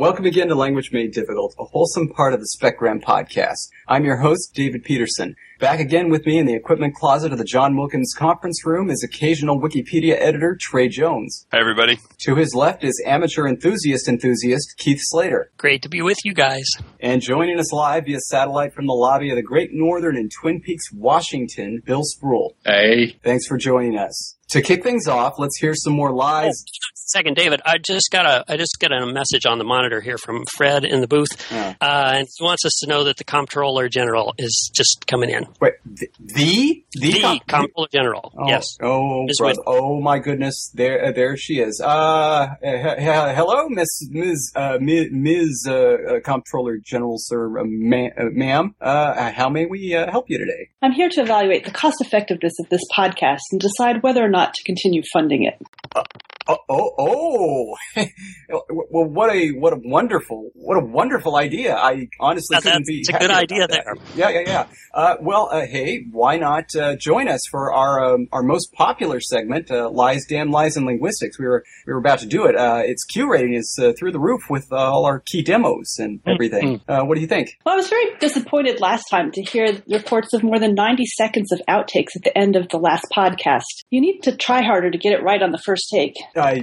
Welcome again to Language Made Difficult, a wholesome part of the Specgram podcast. I'm your host, David Peterson. Back again with me in the equipment closet of the John Wilkins conference room is occasional Wikipedia editor Trey Jones. Hi, everybody. To his left is amateur enthusiast enthusiast Keith Slater. Great to be with you guys. And joining us live via satellite from the lobby of the Great Northern in Twin Peaks, Washington, Bill Spruill. Hey. Thanks for joining us. To kick things off, let's hear some more lies. Oh, second, David, I just got a I just got a message on the monitor here from Fred in the booth, Yeah. uh, and he wants us to know that the Comptroller General is just coming in. Wait, th- the the, The com- Comptroller General, Oh, yes. Oh, Is oh my goodness. There, uh, there she is. Uh, he- he- hello, Miss, Ms. Uh, Ms. Uh, uh, Comptroller General, sir, uh, ma- uh, ma'am. Uh, how may we uh, help you today? I'm here to evaluate the cost effectiveness of this podcast and decide whether or not to continue funding it. Oh, oh, oh. well, what a what a wonderful what a wonderful idea. I honestly That- couldn't that's- be. it's a good happier idea that. there. Yeah, yeah, yeah. Uh, well, uh, hey, why not uh, join us for our um, our most popular segment, uh, lies, damn lies, and linguistics? We were we were about to do it. Uh, its Q rating is uh, through the roof with uh, all our key demos and everything. Uh, what do you think? Well, I was very disappointed last time to hear reports of more than 90 seconds of outtakes at the end of the last podcast. You need to try harder to get it right on the first take. I Do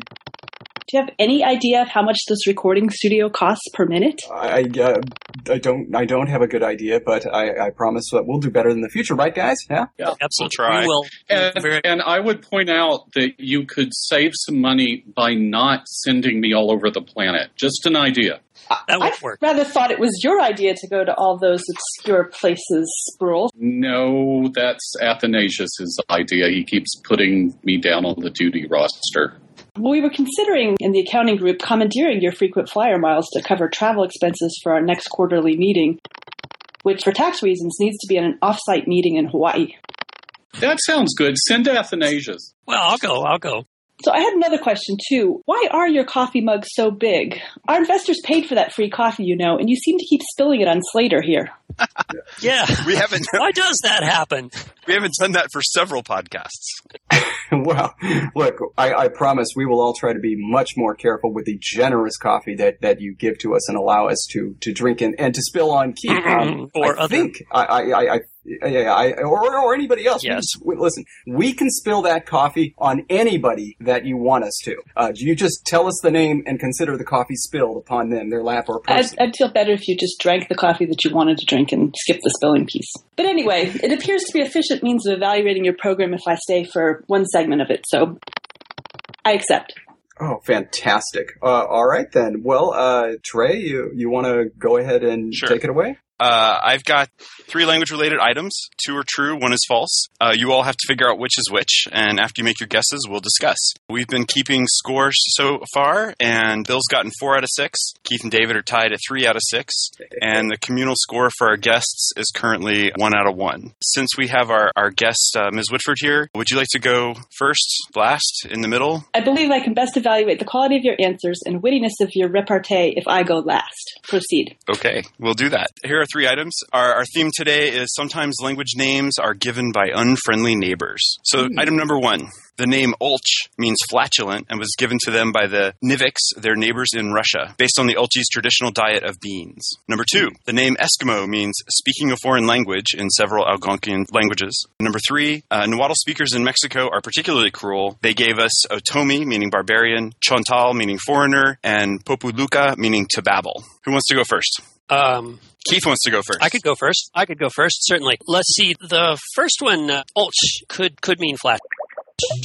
you have any idea of how much this recording studio costs per minute? I uh, I don't I don't have a good idea, but I, I promise that we'll do better in the future, right, guys? Yeah. yeah, absolutely. try. we will. And, Very- and I would point out that you could save some money by not sending me all over the planet. Just an idea. that would I work. rather thought it was your idea to go to all those obscure places, Spruill. No, that's Athanasius' idea. He keeps putting me down on the duty roster. Well, we were considering in the accounting group commandeering your frequent flyer miles to cover travel expenses for our next quarterly meeting, which for tax reasons needs to be at an off-site meeting in Hawaii. That sounds good. Send Athanasius. Well, I'll go. I'll go. So I had another question too. Why are your coffee mugs so big? Our investors paid for that free coffee, you know, and you seem to keep spilling it on Slater here. Yeah. We haven't Why does that happen? we haven't done that for several podcasts. well, look, I, I promise we will all try to be much more careful with the generous coffee that, that you give to us and allow us to, to drink and, and to spill on Keith. Um, Or I other- think I, I, I, I yeah, I, or, or anybody else. We Yes. just- listen, we can spill that coffee on anybody that you want us to. Uh, do you just tell us the name and consider the coffee spilled upon them, their lap or I'd, person. I'd feel better if you just drank the coffee that you wanted to drink and skip the spilling piece. But anyway, it appears to be an efficient means of evaluating your program if I stay for one segment of it, so I accept. Oh, fantastic. Uh, all right then. Well, uh, Trey, you, you want to go ahead and Sure. take it away? Uh, I've got three language related items. Two are true, one is false. Uh, you all have to figure out which is which, and after you make your guesses, we'll discuss. We've been keeping scores so far, and Bill's gotten four out of six. Keith and David are tied at three out of six, and the communal score for our guests is currently one out of one. Since we have our, our guest, uh, Ms. Whitford, here, would you like to go first, last, in the middle? I believe I can best evaluate the quality of your answers and wittiness of your repartee if I go last. Proceed. Okay, we'll do that. Here are three items. Our, our theme today is sometimes language names are given by unfriendly neighbors. So, item number one. The name Ulch means flatulent and was given to them by the Nivkhs, their neighbors in Russia, based on the Ulchis' traditional diet of beans. Number two, the name Eskimo means speaking a foreign language in several Algonquian languages. Number three, uh, Nahuatl speakers in Mexico are particularly cruel. They gave us Otomi, meaning barbarian, Chontal, meaning foreigner, and Popoluca, meaning to babble. Who wants to go first? Um, Keith wants to go first. I could go first. I could go first, certainly. Let's see. The first one, uh, Ulch, could could mean flat.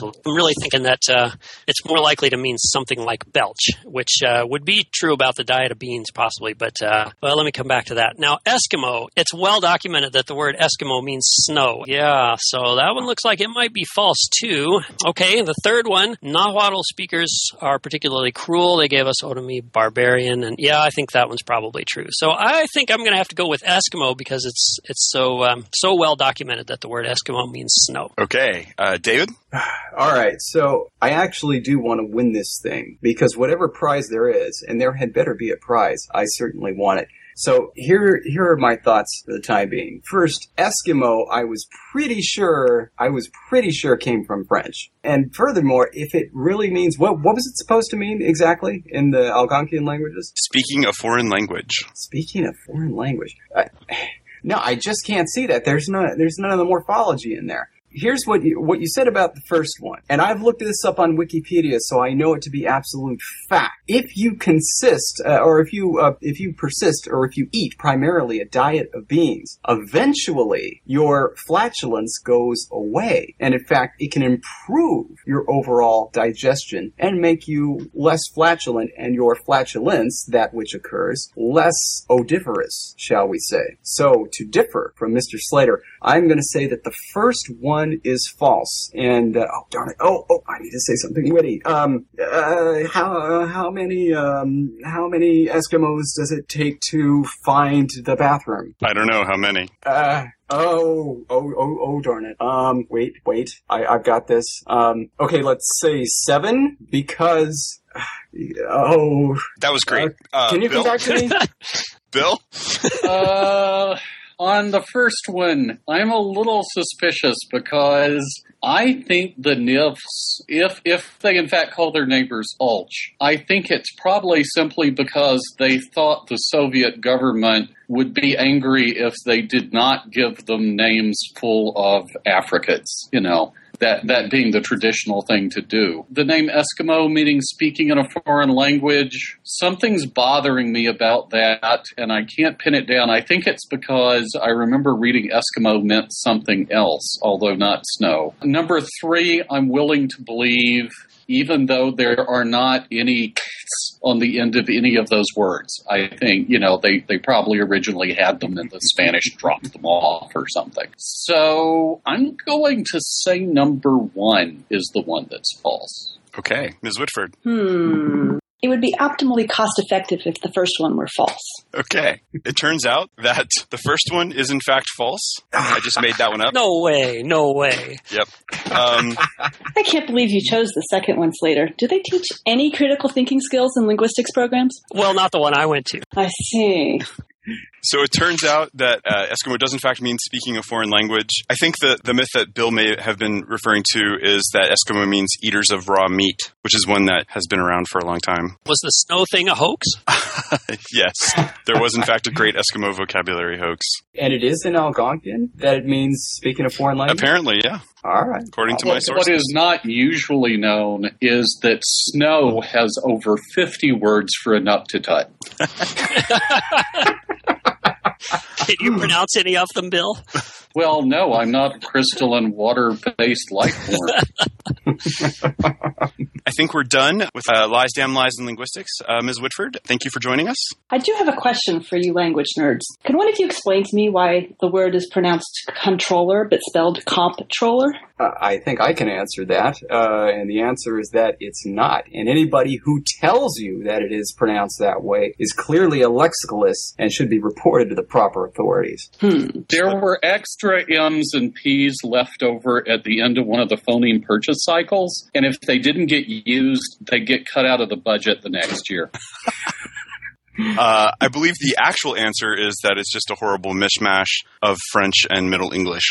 I'm really thinking that uh, it's more likely to mean something like belch, which uh, would be true about the diet of beans, possibly. But uh, well, let me come back to that. Now, Eskimo. It's well documented that the word Eskimo means snow. Yeah, so that one looks like it might be false too. Okay, the third one, Nahuatl speakers are particularly cruel. They gave us Otomi barbarian, and yeah, I think that one's probably true. So I think I'm going to have to go with Eskimo because it's it's so um, so well documented that the word Eskimo means snow. Okay, uh, David. All right, so I actually do want to win this thing because whatever prize there is, and there had better be a prize, I certainly want it. So here, here are my thoughts for the time being. First, Eskimo, I was pretty sure, I was pretty sure came from French. And furthermore, if it really means, what, what was it supposed to mean exactly in the Algonquian languages? Speaking a foreign language. Speaking a foreign language. I, no, I just can't see that. There's no, there's none of the morphology in there here's what you, what you said about the first one. And I've looked this up on Wikipedia, so I know it to be absolute fact. If you consist, uh, or if you, uh, if you persist, or if you eat primarily a diet of beans, eventually your flatulence goes away. And in fact, it can improve your overall digestion and make you less flatulent and your flatulence, that which occurs, less odoriferous, shall we say. So to differ from Mr. Slater, I'm going to say that the first one is false. And uh, oh darn it! Oh oh, I need to say something witty. Um, uh, how uh, how many um how many Eskimos does it take to find the bathroom? I don't know how many. Uh. Oh, oh, oh, oh, darn it. Um, wait, wait. I, I've got this. Um, okay, let's say seven because, oh. That was great. Uh, can you Bill? come back to me? Bill? uh, on the first one, I'm a little suspicious because I think the Nivkhs, if if they in fact call their neighbors Ulch, I think it's probably simply because they thought the Soviet government would be angry if they did not give them names full of Africans, you know that that being the traditional thing to do. The name Eskimo meaning speaking in a foreign language, something's bothering me about that and I can't pin it down. I think it's because I remember reading Eskimo meant something else, although not snow. Number 3, I'm willing to believe even though there are not any on the end of any of those words. I think, you know, they, they probably originally had them and the Spanish dropped them off or something. So I'm going to say number one is the one that's false. Okay, Ms. Whitford. Hmm. It would be optimally cost effective if the first one were false. Okay. It turns out that the first one is in fact false. I just made that one up. No way, no way. Yep. Um, I can't believe you chose the second one, Slater. Do they teach any critical thinking skills in linguistics programs? Well, not the one I went to. I see. So it turns out that uh, Eskimo does in fact mean speaking a foreign language. I think that the myth that Bill may have been referring to is that Eskimo means eaters of raw meat, which is one that has been around for a long time. Was the snow thing a hoax? yes, there was in fact a great Eskimo vocabulary hoax. and it is in Algonquian that it means speaking a foreign language. Apparently, yeah, All right. according to my What- sources. what is not usually known is that snow has over 50 words for Inuktitut. Can you pronounce any of them, Bill? Well, no, I'm not a crystalline water based life form. I think we're done with uh, lies, damn lies, and linguistics. Uh, Ms. Whitford, thank you for joining us. I do have a question for you language nerds. Can one of you explain to me why the word is pronounced controller but spelled comptroller? Uh, I think I can answer that. Uh, and the answer is that it's not. And anybody who tells you that it is pronounced that way is clearly a lexicalist and should be reported to the proper authorities. Hmm. There were extra M's and P's left over at the end of one of the phoneme purchase cycles, and if they didn't get used, they get cut out of the budget the next year. Uh, I believe the actual answer is that it's just a horrible mishmash of French and Middle English.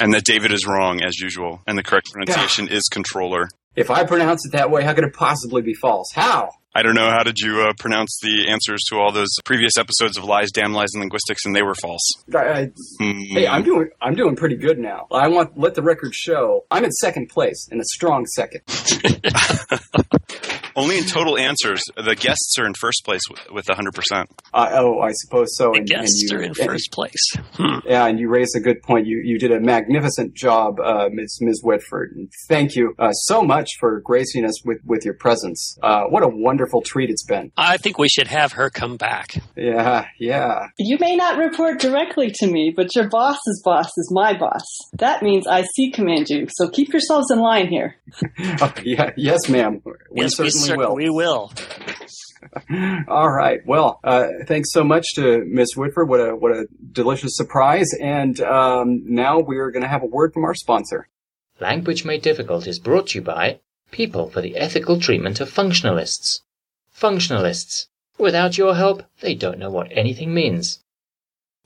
And that David is wrong, as usual, and the correct pronunciation is controller. If I pronounce it that way, how could it possibly be false? How? I don't know how did you uh, pronounce the answers to all those previous episodes of Lies, Damn Lies, and Linguistics, and they were false. I, I, Hmm. hey, I'm doing I'm doing pretty good now. I want let the record show I'm in second place in a strong second. Only in total answers, the guests are in first place with, with 100%. Uh, oh, I suppose so. The and, guests and you, are in and- first place. Hmm. Yeah, and you raised a good point. You you did a magnificent job, uh, Ms. Ms. Whitford. And thank you uh, so much for gracing us with, with your presence. Uh, what a wonderful treat it's been. I think we should have her come back. Yeah, yeah. You may not report directly to me, but your boss's boss is my boss. That means I see command you, so keep yourselves in line here. Oh, yeah, yes, ma'am. We yes, certainly we, will. we will. All right. Well, uh, thanks so much to Miss Whitford. What a what a delicious surprise. And um, now we are going to have a word from our sponsor. Language Made Difficult is brought to you by People for the Ethical Treatment of Functionalists. Functionalists. Without your help, they don't know what anything means.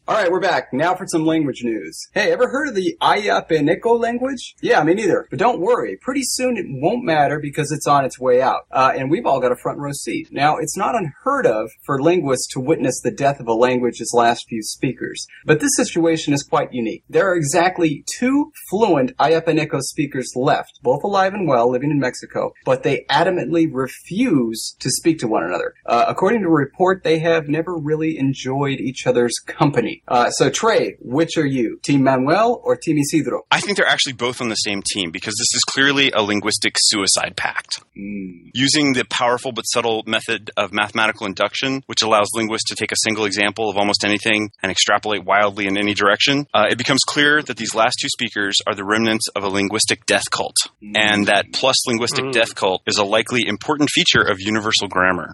All right, we're back. Now for some language news. Hey, ever heard of the Ayapaneco language? Yeah, me neither. But don't worry. Pretty soon it won't matter because it's on its way out. Uh, and we've all got a front row seat. Now, it's not unheard of for linguists to witness the death of a language's last few speakers. But this situation is quite unique. There are exactly two fluent Ayapaneco speakers left, both alive and well, living in Mexico, but they adamantly refuse to speak to one another. Uh, according to a report, they have never really enjoyed each other's company. Uh, so Trey, which are you, Team Manuel or Team Isidro? I think they're actually both on the same team because this is clearly a linguistic suicide pact. Mm. Using the powerful but subtle method of mathematical induction, which allows linguists to take a single example of almost anything and extrapolate wildly in any direction, uh, it becomes clear that these last two speakers are the remnants of a linguistic death cult, and that plus linguistic Mm. death cult is a likely important feature of universal grammar.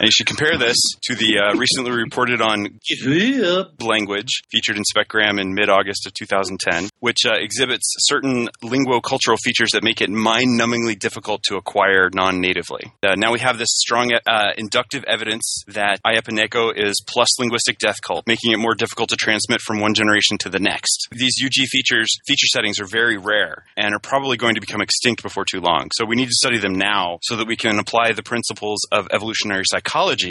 And you should compare this to the uh, recently reported on language featured in SpecGram in mid-August of 2010, which uh, exhibits certain linguo-cultural features that make it mind-numbingly difficult to acquire non-natively. Uh, now we have this strong uh, inductive evidence that Ayapaneco is plus linguistic death cult, making it more difficult to transmit from one generation to the next. These UG features, feature settings are very rare and are probably going to become extinct before too long. So we need to study them now so that we can apply the principles of evolutionary psychology,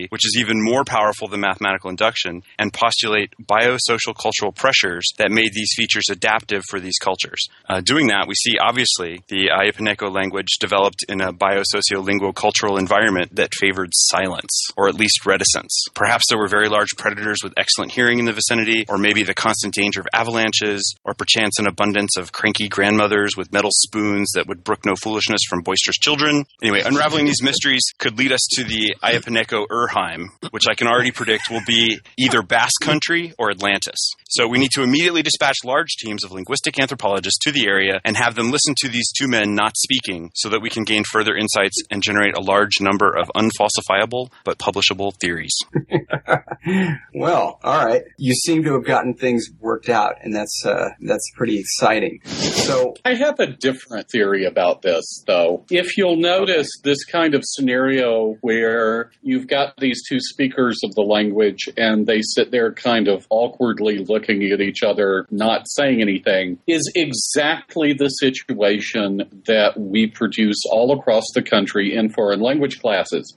which is even more powerful than mathematical induction, and postulate biosocial cultural pressures that made these features adaptive for these cultures. Uh, doing that, we see obviously the Ayapaneco language developed in a biosociolingual cultural environment that favored silence, or at least reticence. Perhaps there were very large predators with excellent hearing in the vicinity, or maybe the constant danger of avalanches, or perchance an abundance of cranky grandmothers with metal spoons that would brook no foolishness from boisterous children. Anyway, unraveling these mysteries could lead us to the Ayapaneco Urheim, which I can already predict will be either Basque Country or Atlantis. So we need to immediately dispatch large teams of linguistic anthropologists to the area and have them listen to these two men not speaking so that we can gain further insights and generate a large number of unfalsifiable but publishable theories. well, all right. You seem to have gotten things worked out, and that's uh, that's pretty exciting. So, I have a different theory about this, though. If you'll notice this kind of scenario where you've got these two speakers of the language and they sit there kind of awkwardly looking at each other, not saying anything, is exactly the situation that we produce all across the country in foreign language classes.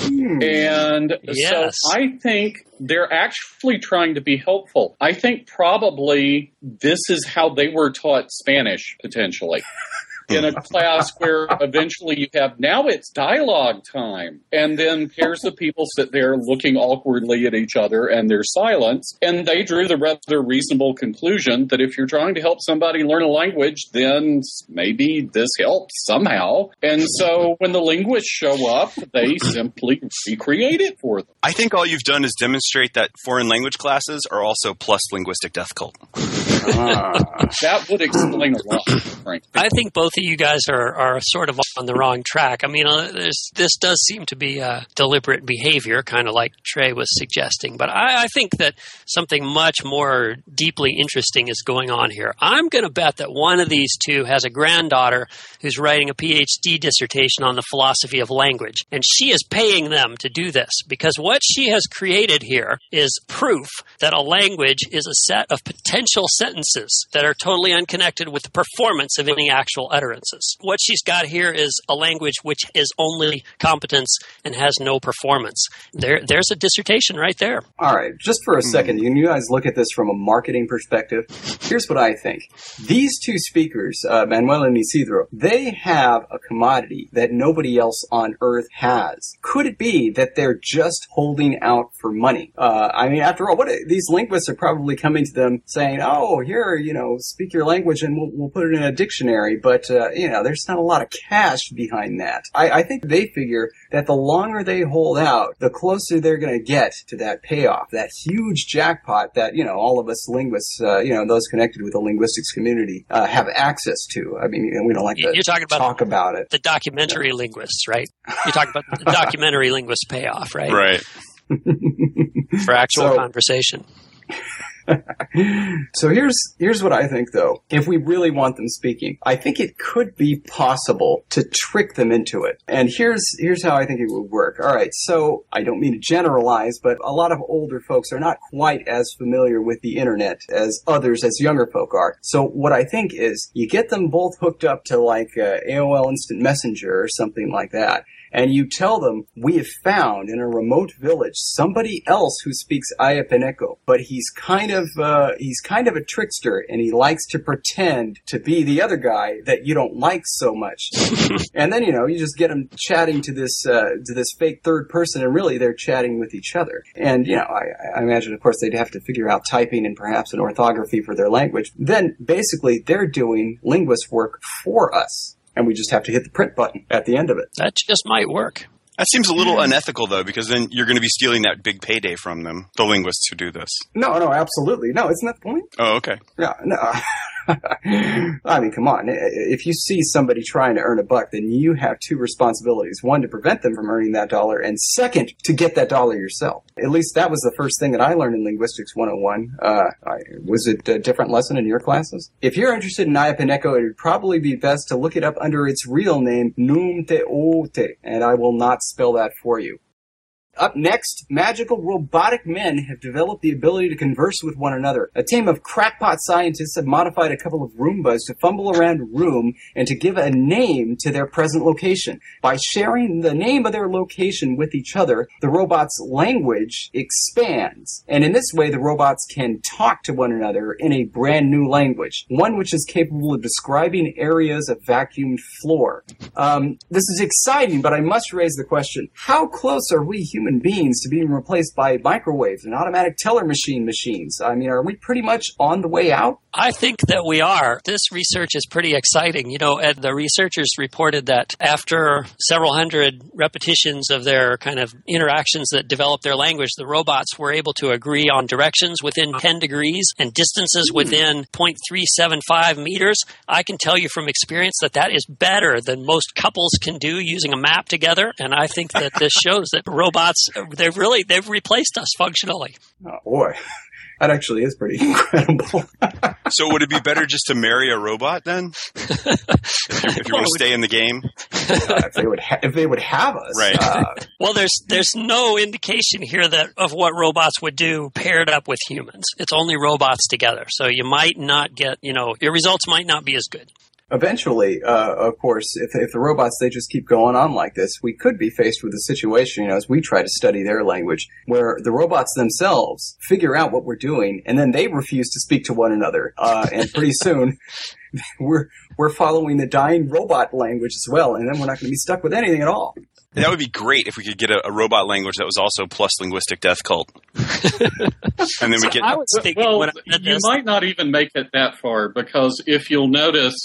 hmm, And Yes. so I think they're actually trying to be helpful. I think probably this is how they were taught Spanish, potentially. In a class where eventually you have now it's dialogue time, and then pairs of people sit there looking awkwardly at each other and there's silence, and they drew the rather reasonable conclusion that if you're trying to help somebody learn a language, then maybe this helps somehow. And so when the linguists show up, they simply recreate it for them. I think all you've done is demonstrate that foreign language classes are also plus linguistic death cult. ah. That would explain a lot, frankly. I think both of you guys are, are sort of on the wrong track. I mean, uh, this does seem to be a deliberate behavior, kind of like Trey was suggesting. But I, I think that something much more deeply interesting is going on here. I'm going to bet that one of these two has a granddaughter who's writing a PhD dissertation on the philosophy of language, and she is paying them to do this because what she has created here is proof that a language is a set of potential sentences that are totally unconnected with the performance of any actual utterances. What she's got here is a language which is only competence and has no performance. There, there's a dissertation right there. All right, just for a second, you you guys look at this from a marketing perspective. Here's what I think. These two speakers, uh, Manuel and Isidro, they have a commodity that nobody else on earth has. Could it be that they're just holding out for money? Uh, I mean, after all, what these linguists are probably coming to them saying, "Oh, here, you know, speak your language, and we'll, we'll put it in a dictionary." But uh, you know, there's not a lot of cash behind that. I, I think they figure that the longer they hold out, the closer they're going to get to that payoff, that huge jackpot that, you know, all of us linguists, uh, you know, those connected with the linguistics community, uh, have access to. I mean, we don't like to You're talking about talk about it. the documentary linguists, right? You're talking about the documentary linguist payoff, right? Right. For actual So- conversation. so here's here's what I think though. If we really want them speaking, I think it could be possible to trick them into it. And here's here's how I think it would work. All right, so I don't mean to generalize, but a lot of older folks are not quite as familiar with the internet as others as younger folk are. So what I think is you get them both hooked up to like uh, AOL Instant Messenger or something like that and you tell them, we have found in a remote village somebody else who speaks Ayapaneco, but he's kind of, uh, he's kind of a trickster and he likes to pretend to be the other guy that you don't like so much. and then, you know, you just get them chatting to this, uh, to this fake third person and really they're chatting with each other. And, you know, I, I imagine, of course, they'd have to figure out typing and perhaps an orthography for their language. Then basically they're doing linguist work for us and we just have to hit the print button at the end of it. That just might work. That seems a little unethical, though, because then you're going to be stealing that big payday from them, the linguists who do this. No, no, absolutely. No, isn't that the point? Oh, okay. Yeah, no. I mean, come on. If you see somebody trying to earn a buck, then you have two responsibilities. One, to prevent them from earning that dollar, and second, to get that dollar yourself. At least that was the first thing that I learned in Linguistics 101. Uh, I, was it a different lesson in your classes? If you're interested in Ayapaneco, it would probably be best to look it up under its real name, Num Te Ote, and I will not spell that for you. Up next, magical robotic men have developed the ability to converse with one another. A team of crackpot scientists have modified a couple of Roombas to fumble around a room and to give a name to their present location. By sharing the name of their location with each other, the robot's language expands. And in this way, the robots can talk to one another in a brand new language, one which is capable of describing areas of vacuumed floor. Um, this is exciting, but I must raise the question, how close are we human beings to being replaced by microwaves and automatic teller machine machines. I mean, are we pretty much on the way out? I think that we are. This research is pretty exciting. You know, and the researchers reported that after several hundred repetitions of their kind of interactions that developed their language, the robots were able to agree on directions within 10 degrees and distances hmm. within 0.375 meters. I can tell you from experience that that is better than most couples can do using a map together. And I think that this shows that robots robots, they've really they've replaced us functionally. Oh boy. That actually is pretty incredible. so would it be better just to marry a robot then? if you, if you want to stay in the game? Uh, if they would ha- if they would have us. Right. Uh, well, there's there's no indication here that of what robots would do paired up with humans. It's only robots together. So you might not get, you know, your results might not be as good eventually, uh, of course, if, if the robots they just keep going on like this, we could be faced with a situation, you know, as we try to study their language, where the robots themselves figure out what we're doing, and then they refuse to speak to one another, uh, and pretty soon. We're we're following the dying robot language as well, and then we're not going to be stuck with anything at all. That would be great if we could get a, a robot language that was also plus linguistic death cult. and then we get. I was thinking well, you might not even make it that far because if you'll notice,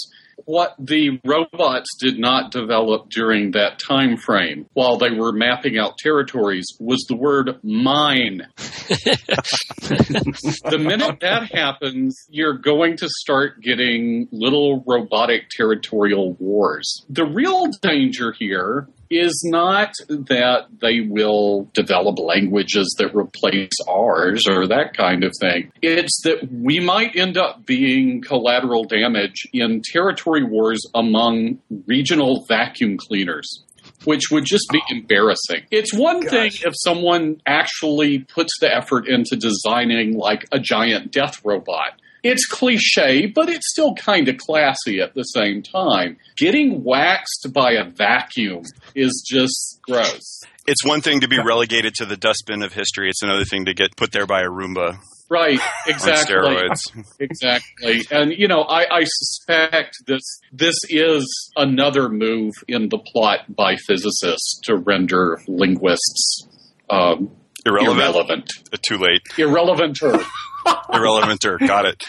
what the robots did not develop during that time frame while they were mapping out territories was the word mine. the minute that happens, you're going to start getting little robotic territorial wars. The real danger here is not that they will develop languages that replace ours or that kind of thing. It's that we might end up being collateral damage in territory wars among regional vacuum cleaners which would just be embarrassing. It's one Gosh. thing if someone actually puts the effort into designing like a giant death robot it's cliche, but it's still kind of classy at the same time. Getting waxed by a vacuum is just gross. It's one thing to be relegated to the dustbin of history. It's another thing to get put there by a Roomba. Right, exactly. steroids exactly. And you know, I, I, suspect this this is another move in the plot by physicists to render linguists um, irrelevant. irrelevant. Uh, too late. Irrelevanter. Irrelevanter. Got it.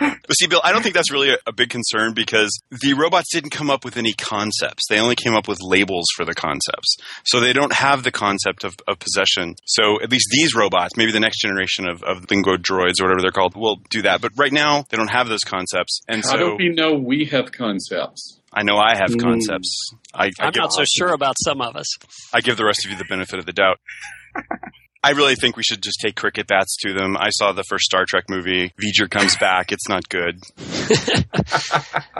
But see, Bill, I don't think that's really a, a, big concern because the robots didn't come up with any concepts. They only came up with labels for the concepts. So they don't have the concept of, of possession. So at least these robots, maybe the next generation of, of Lingodroids or whatever they're called, will do that. But right now, they don't have those concepts. And How so, do we know we have concepts? I know I have mm. concepts. I, am not so sure about some of us. I give the rest of you the benefit of the doubt. I really think we should just take cricket bats to them. I saw the first Star Trek movie. V'ger comes back. It's not good.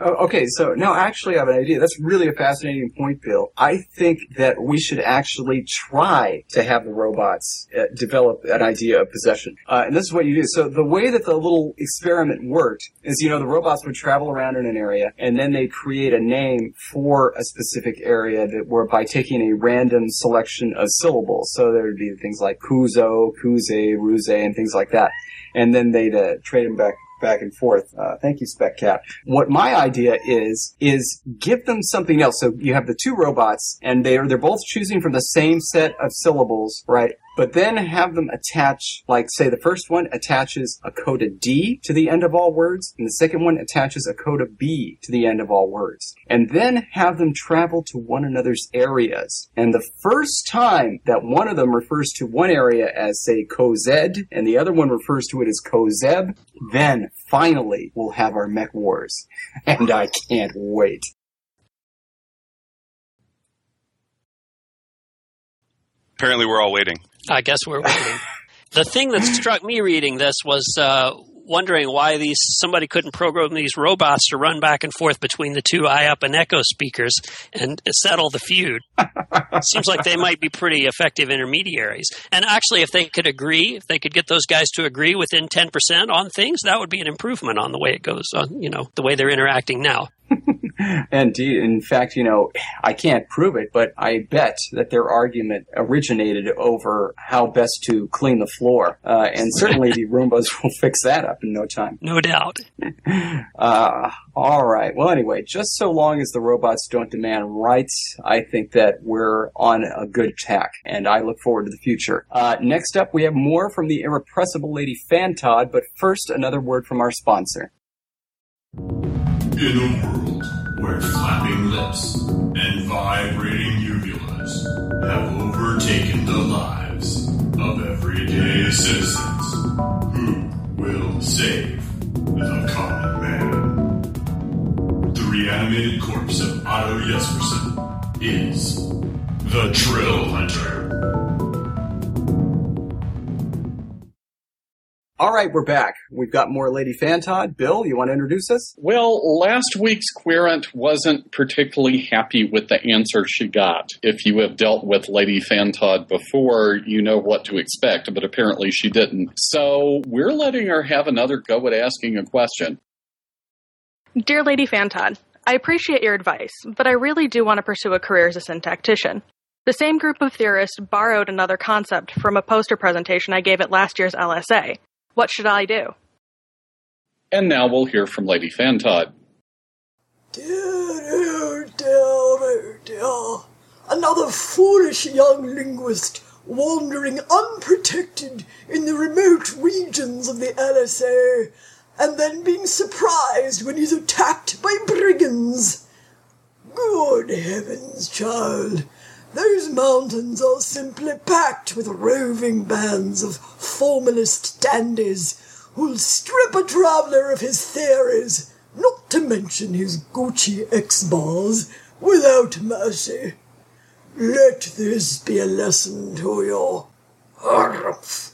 Oh, okay, so no, actually, I have an idea. That's really a fascinating point, Bill. I think that we should actually try to have the robots uh, develop an idea of possession. Uh, and this is what you do. So the way that the little experiment worked is, you know, the robots would travel around in an area, and then they create a name for a specific area that were by taking a random selection of syllables. So there would be things like Kuzo, Kuze, Ruze, and things like that. And then they'd uh, trade them back back and forth. Uh, thank you, Spec Cat. What my idea is is give them something else. So you have the two robots, and they're they're both choosing from the same set of syllables, right? But then have them attach, like say the first one attaches a coda D to the end of all words, and the second one attaches a coda B to the end of all words. And then have them travel to one another's areas. And the first time that one of them refers to one area as say Kozed, and the other one refers to it as Kozeb, then finally we'll have our mech wars. And I can't wait. Apparently, we're all waiting. I guess we're waiting. the thing that struck me reading this was uh, wondering why these somebody couldn't program these robots to run back and forth between the two Ayapaneco speakers and settle the feud. Seems like they might be pretty effective intermediaries. And actually, if they could agree, if they could get those guys to agree within ten percent on things, that would be an improvement on the way it goes on. You know, the way they're interacting now. Indeed. In fact, you know, I can't prove it, but I bet that their argument originated over how best to clean the floor. Uh, and certainly the Roombas will fix that up in no time. No doubt. Uh, all right. Well, anyway, just so long as the robots don't demand rights, I think that we're on a good tack, and I look forward to the future. Uh, next up, we have more from the irrepressible Lady Fantod, but first, another word from our sponsor. In a world where flapping lips and vibrating uvulas have overtaken the lives of everyday citizens, who will save the common man? The reanimated corpse of Otto Jespersen is the Trill Hunter. All right, we're back. We've got more Lady Fantod. Bill, you want to introduce us? Well, last week's querent wasn't particularly happy with the answer she got. If you have dealt with Lady Fantod before, you know what to expect, but apparently she didn't. So we're letting her have another go at asking a question. Dear Lady Fantod, I appreciate your advice, but I really do want to pursue a career as a syntactician. The same group of theorists borrowed another concept from a poster presentation I gave at last year's LSA. What should I do? And now we'll hear from Lady Fantod. Another foolish young linguist wandering unprotected in the remote regions of the LSA, and then being surprised when he's attacked by brigands. Good heavens, child. Those mountains are simply packed with roving bands of formalist dandies who'll strip a traveller of his theories, not to mention his Gucci X-bars, without mercy. Let this be a lesson to you. Harumph.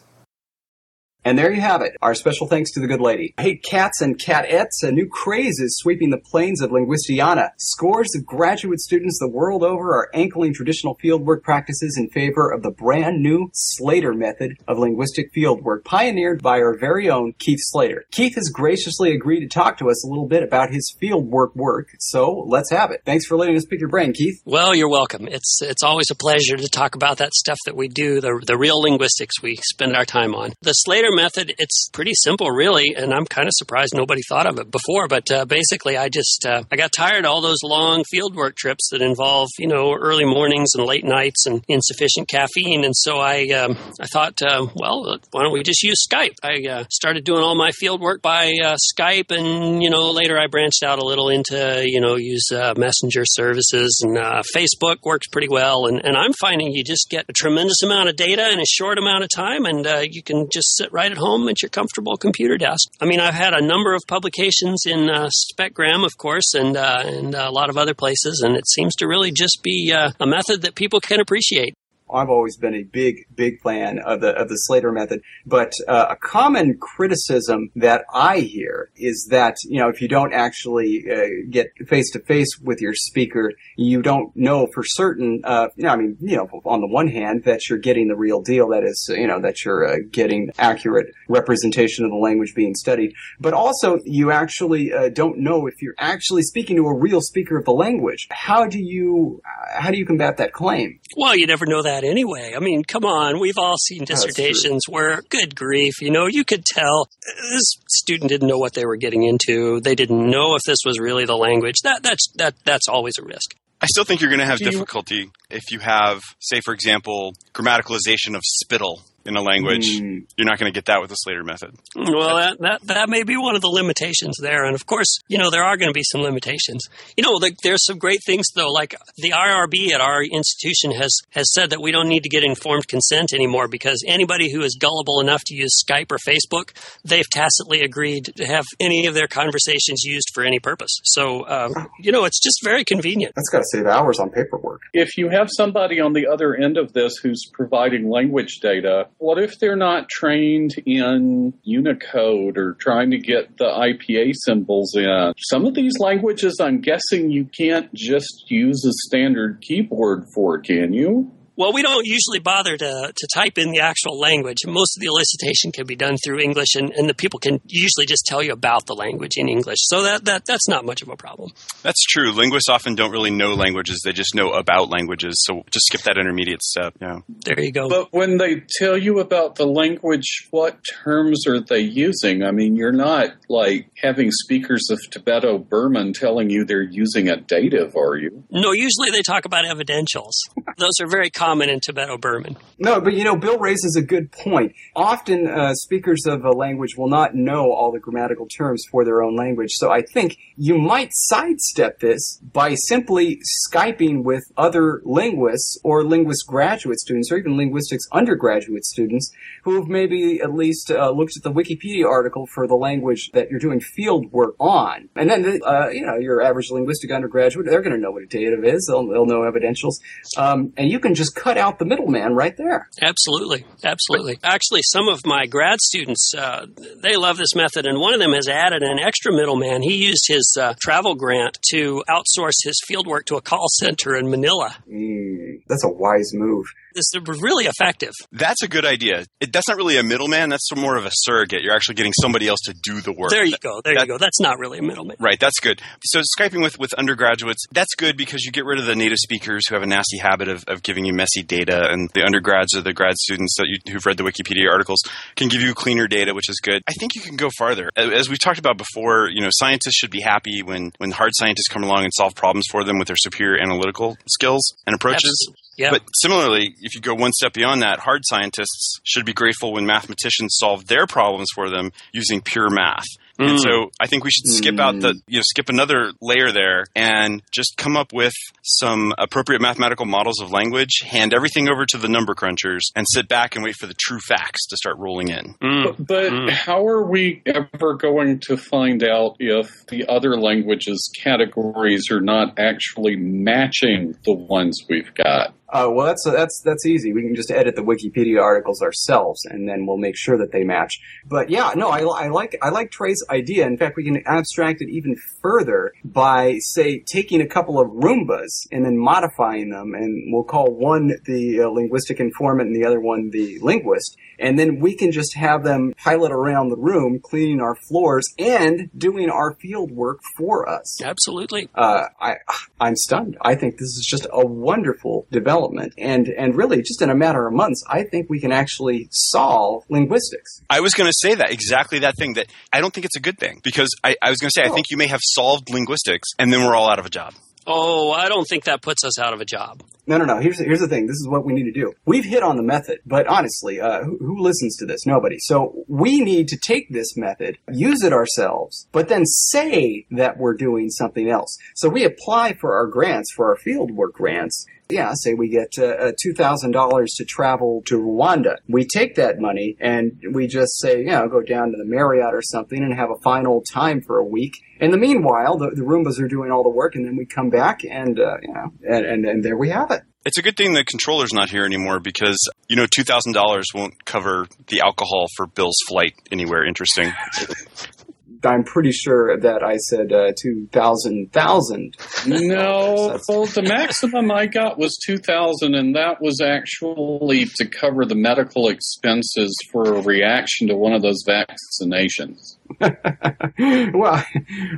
And there you have it. Our special thanks to the good lady. Hey, cats and catettes, a new craze is sweeping the plains of Linguistiana. Scores of graduate students the world over are ankling traditional fieldwork practices in favor of the brand new Slater method of linguistic fieldwork, pioneered by our very own Keith Slater. Keith has graciously agreed to talk to us a little bit about his fieldwork work, so let's have it. Thanks for letting us pick your brain, Keith. Well, you're welcome. It's it's always a pleasure to talk about that stuff that we do, the the real linguistics we spend our time on. The Slater method, it's pretty simple, really, and I'm kind of surprised nobody thought of it before. But uh, basically, I just uh, I got tired of all those long fieldwork trips that involve you know early mornings and late nights and insufficient caffeine, and so I um, I thought, uh, well, why don't we just use Skype? I uh, started doing all my field work by uh, Skype, and you know later I branched out a little into you know use uh, messenger services, and Facebook works pretty well, and, and I'm finding you just get a tremendous amount of data in a short amount of time, and you can just sit right at home at your comfortable computer desk. I mean, I've had a number of publications in uh, SpecGram, of course, and uh, and a lot of other places, and it seems to really just be uh, a method that people can appreciate. I've always been a big, big fan of the of the Slater method. But uh, a common criticism that I hear is that you know if you don't actually uh, get face to face with your speaker, you don't know for certain. Uh, you know, I mean, you know, on the one hand, that you're getting the real deal. That is, you know, that you're uh, getting accurate representation of the language being studied. But also, you actually uh, don't know if you're actually speaking to a real speaker of the language. How do you how do you combat that claim? Well, you never know that anyway. I mean, come on. We've all seen dissertations where, good grief, you know, you could tell this student didn't know what they were getting into. They didn't know if this was really the language. That that's that that's always a risk. I still think you're going to have difficulty if you have, say, for example, grammaticalization of spittle in a language. You're not going to get that with the Slater method. Well, that, that that may be one of the limitations there, and of course, you know there are going to be some limitations. You know, like, there's some great things though. Like the IRB at our institution has has said that we don't need to get informed consent anymore because anybody who is gullible enough to use Skype or Facebook, they've tacitly agreed to have any of their conversations used for any purpose. So, um, you know, it's just very convenient. That's got to save hours on paperwork. If you have somebody on the other end of this who's providing language data, what if they're not trained in Unicode or trying to get the IPA symbols in? Some of these languages, I'm guessing you can't just use a standard keyboard for, can you? Well, we don't usually bother to, to type in the actual language. Most of the elicitation can be done through English, and, and the people can usually just tell you about the language in English. So that, that that's not much of a problem. That's true. Linguists often don't really know languages; they just know about languages. So just skip that intermediate step. Yeah. There you go. But when they tell you about the language, what terms are they using? I mean, you're not like having speakers of Tibeto Burman telling you they're using a dative, are you? No, usually they talk about evidentials. Those are very common in Tibeto Burman. No, but you know, Bill raises a good point. Often, uh, speakers of a language will not know all the grammatical terms for their own language. So I think you might sidestep this by simply Skyping with other linguists or linguist graduate students or even linguistics undergraduate students who have maybe at least uh, looked at the Wikipedia article for the language that you're doing field work on. And then, uh, you know, your average linguistic undergraduate, they're going to know what a dative is. They'll, they'll know evidentials. Um, and you can just cut out the middleman right there. Absolutely, absolutely. Actually, some of my grad students uh, they love this method, and one of them has added an extra middleman. He used his uh, travel grant to outsource his fieldwork to a call center in Manila. Mm, that's a wise move. This is really effective. That's a good idea. It, that's not really a middleman. That's more of a surrogate. You're actually getting somebody else to do the work. There you That- go. There that- you go. That's not really a middleman. Right, that's good. So Skyping with, with undergraduates, that's good because you get rid of the native speakers who have a nasty habit of, of giving you messy data, and the undergrads or the grad students that you, who've read the Wikipedia articles can give you cleaner data, which is good. I think you can go farther. As we've talked about before, you know, scientists should be happy when, when hard scientists come along and solve problems for them with their superior analytical skills and approaches. Absolutely. Yeah. But similarly, if you go one step beyond that, hard scientists should be grateful when mathematicians solve their problems for them using pure math. And Mm. so I think we should skip out the, you know, skip another layer there and just come up with some appropriate mathematical models of language, hand everything over to the number crunchers, and sit back and wait for the true facts to start rolling in. Mm. But, but how are we ever going to find out if the other languages categories are not actually matching the ones we've got? Uh, well, that's that's that's easy. We can just edit the Wikipedia articles ourselves, and then we'll make sure that they match. But yeah, no, I, I like I like Trey's idea. In fact, we can abstract it even further by say taking a couple of Roombas and then modifying them, and we'll call one the uh, linguistic informant and the other one the linguist, and then we can just have them pilot around the room, cleaning our floors and doing our field work for us. Absolutely. Uh, I I'm stunned. I think this is just a wonderful development, and and really just in a matter of months, I think we can actually solve linguistics. I was going to say that exactly that thing that I don't think it's a good thing because I, I was going to say I think you may have solved linguistics and then we're all out of a job. Oh, I don't think that puts us out of a job. No, no, no. Here's here's the thing. This is what we need to do. We've hit on the method, but honestly, uh, who, who listens to this? Nobody. So we need to take this method, use it ourselves, but then say that we're doing something else. So we apply for our grants, for our fieldwork grants. Yeah, say we get uh, uh, two thousand dollars to travel to Rwanda. We take that money and we just say, you know, go down to the Marriott or something and have a fine old time for a week. In the meanwhile, the, the Roombas are doing all the work, and then we come back and uh, you know, and, and and there we have it. It's a good thing the controller's not here anymore because you know two thousand dollars won't cover the alcohol for Bill's flight anywhere interesting. I'm pretty sure that I said uh, 2,000, thousand. No, well, the maximum I got was two thousand, and that was actually to cover the medical expenses for a reaction to one of those vaccinations. well,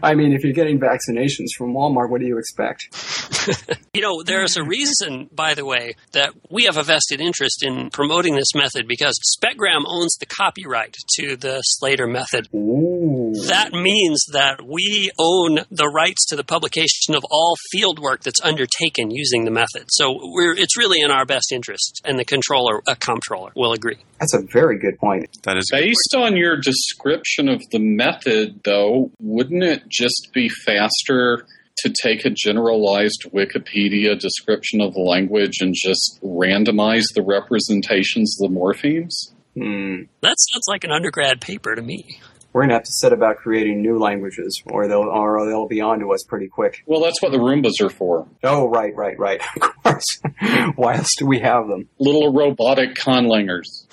I mean, if you're getting vaccinations from Walmart, what do you expect? You know, there's a reason, by the way, that we have a vested interest in promoting this method because Specgram owns the copyright to the Slater method. Ooh. That means that we own the rights to the publication of all field work that's undertaken using the method. So we're, it's really in our best interest, and the controller, a comptroller, will agree. That's a very good point. That is a good Based on your description of the method, though, wouldn't it just be faster to take a generalized Wikipedia description of the language and just randomize the representations of the morphemes? Hmm. That sounds like an undergrad paper to me. We're gonna have to set about creating new languages, or they'll or they'll be onto us pretty quick. Well, that's what the Roombas are for. Oh, right, right, right. Of course. Why else do we have them? Little robotic conlangers.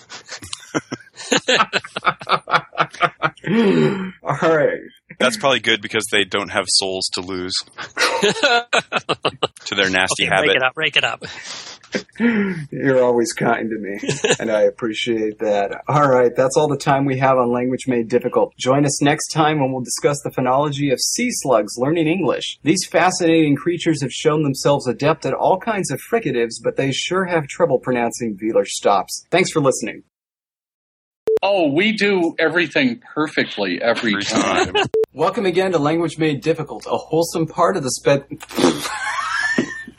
All right. That's probably good because they don't have souls to lose to their nasty Okay, break it up, break it up. You're always kind to me, and I appreciate that. All right, that's all the time we have on Language Made Difficult. Join us next time when we'll discuss the phonology of sea slugs learning English. These fascinating creatures have shown themselves adept at all kinds of fricatives, but they sure have trouble pronouncing velar stops. Thanks for listening. Oh, we do everything perfectly every Every time. time. Welcome again to Language Made Difficult, a wholesome part of the sped.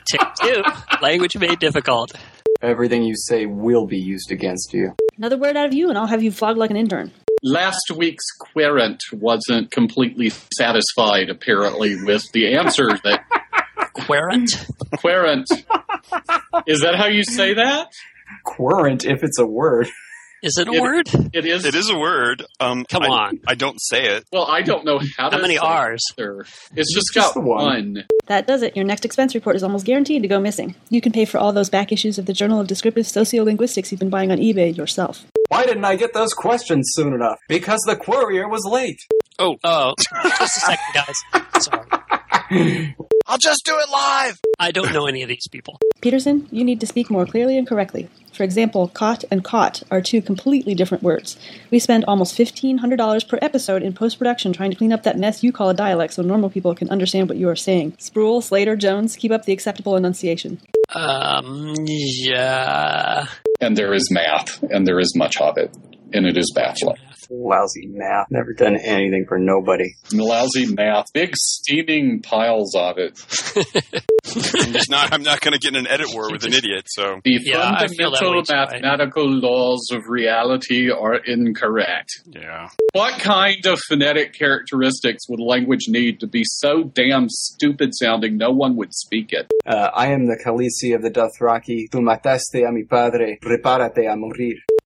Take two. Language made difficult. Everything you say will be used against you. Another word out of you, and I'll have you flogged like an intern. Last week's querent wasn't completely satisfied, apparently, with the answer that Querent? querent. Is that how you say that? Querent, if it's a word. Is it a It- word? It is. It is a word. Um, Come I, on. I don't say it. Well, I don't know how to. How many say R's? There. It's just Just got the one. one. That does it. Your next expense report is almost guaranteed to go missing. You can pay for all those back issues of the Journal of Descriptive Sociolinguistics you've been buying on eBay yourself. Why didn't I get those questions soon enough? Because the courier was late. Oh, oh, just a second, guys. Sorry. I'll just do it live. I don't know any of these people. Peterson, you need to speak more clearly and correctly. For example, caught and caught are two completely different words. We spend almost $1,500 per episode in post production trying to clean up that mess you call a dialect so normal people can understand what you are saying. Spruill, Slater, Jones, keep up the acceptable enunciation. Um, yeah. And there is math, and there is much of it, and it is baffling. Lousy math. Never done anything for nobody. Lousy math, big steaming piles of it. I'm not. I'm not going to get in an edit war with an idiot. So The Yeah, I feel that fundamental way too, I- mathematical laws of reality are incorrect. yeah. What kind of phonetic characteristics would language need to be so damn stupid sounding no one would speak it? Uh, I am the Khaleesi of the Dothraki. Tu mataste a mi padre. Prepárate a morir.